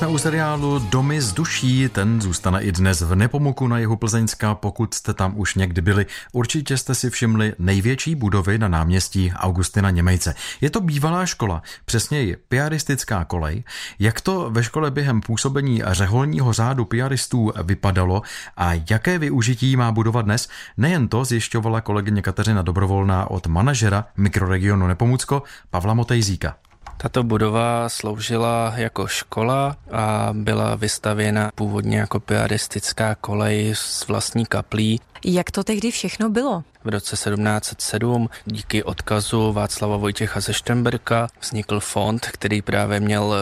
jsme u seriálu Domy z duší, ten zůstane i dnes v Nepomuku na jihu Plzeňska. Pokud jste tam už někdy byli, určitě jste si všimli největší budovy na náměstí Augustina Němejce. Je to bývalá škola, přesněji piaristická kolej. Jak to ve škole během působení řeholního řádu piaristů vypadalo a jaké využití má budova dnes, nejen to zjišťovala kolegyně Kateřina Dobrovolná od manažera mikroregionu Nepomucko Pavla Motejzíka. Tato budova sloužila jako škola a byla vystavěna původně jako piaristická kolej s vlastní kaplí. Jak to tehdy všechno bylo? V roce 1707 díky odkazu Václava Vojtěcha ze Štemberka vznikl fond, který právě měl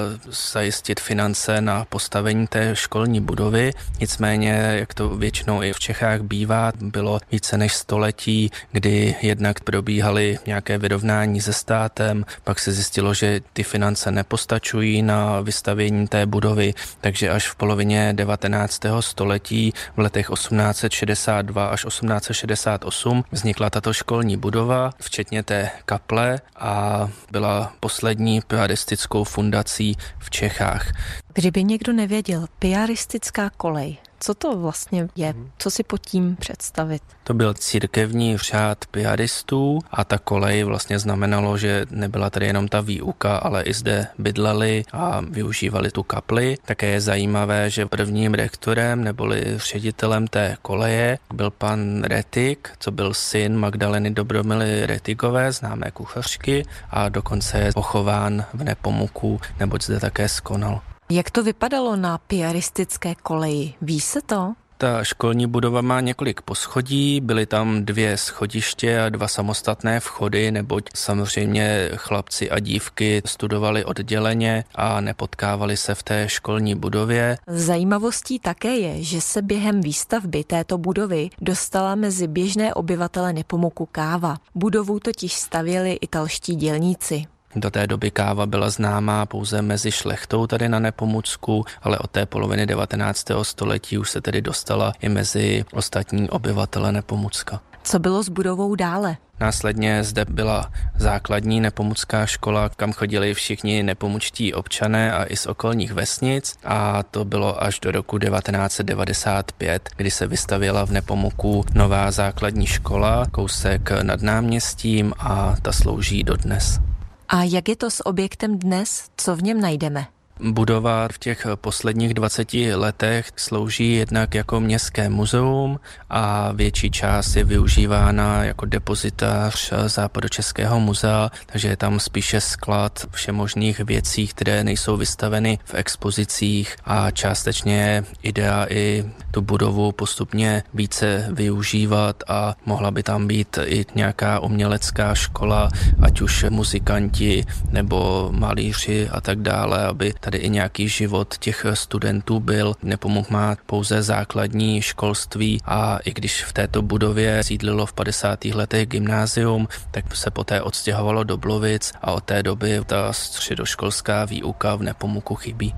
zajistit finance na postavení té školní budovy. Nicméně, jak to většinou i v Čechách bývá, bylo více než století, kdy jednak probíhaly nějaké vyrovnání se státem, pak se zjistilo, že ty finance nepostačují na vystavění té budovy, takže až v polovině 19. století v letech 1862 až 1868 vznikla tato školní budova, včetně té kaple a byla poslední piaristickou fundací v Čechách. Kdyby někdo nevěděl, piaristická kolej, co to vlastně je? Mhm. Co si pod tím představit? To byl církevní řád piaristů a ta kolej vlastně znamenalo, že nebyla tady jenom ta výuka, ale i zde bydleli a využívali tu kapli. Také je zajímavé, že prvním rektorem neboli ředitelem té koleje byl pan Retik, co byl syn Magdaleny Dobromily Retikové, známé kuchařky a dokonce je pochován v Nepomuku, neboť zde také skonal. Jak to vypadalo na piaristické koleji? Ví se to? Ta školní budova má několik poschodí, byly tam dvě schodiště a dva samostatné vchody, neboť samozřejmě chlapci a dívky studovali odděleně a nepotkávali se v té školní budově. Zajímavostí také je, že se během výstavby této budovy dostala mezi běžné obyvatele Nepomuku káva. Budovu totiž stavěli italští dělníci. Do té doby káva byla známá pouze mezi šlechtou tady na Nepomucku, ale od té poloviny 19. století už se tedy dostala i mezi ostatní obyvatele Nepomucka. Co bylo s budovou dále? Následně zde byla základní nepomucká škola, kam chodili všichni nepomučtí občané a i z okolních vesnic a to bylo až do roku 1995, kdy se vystavěla v Nepomuku nová základní škola, kousek nad náměstím a ta slouží dodnes. A jak je to s objektem dnes? Co v něm najdeme? Budova v těch posledních 20 letech slouží jednak jako městské muzeum a větší část je využívána jako depozitář Západočeského muzea, takže je tam spíše sklad všemožných věcí, které nejsou vystaveny v expozicích a částečně idea i tu budovu postupně více využívat a mohla by tam být i nějaká umělecká škola, ať už muzikanti nebo malíři a tak dále, aby tady i nějaký život těch studentů byl. Nepomůh má pouze základní školství a i když v této budově sídlilo v 50. letech gymnázium, tak se poté odstěhovalo do Blovic a od té doby ta středoškolská výuka v Nepomuku chybí.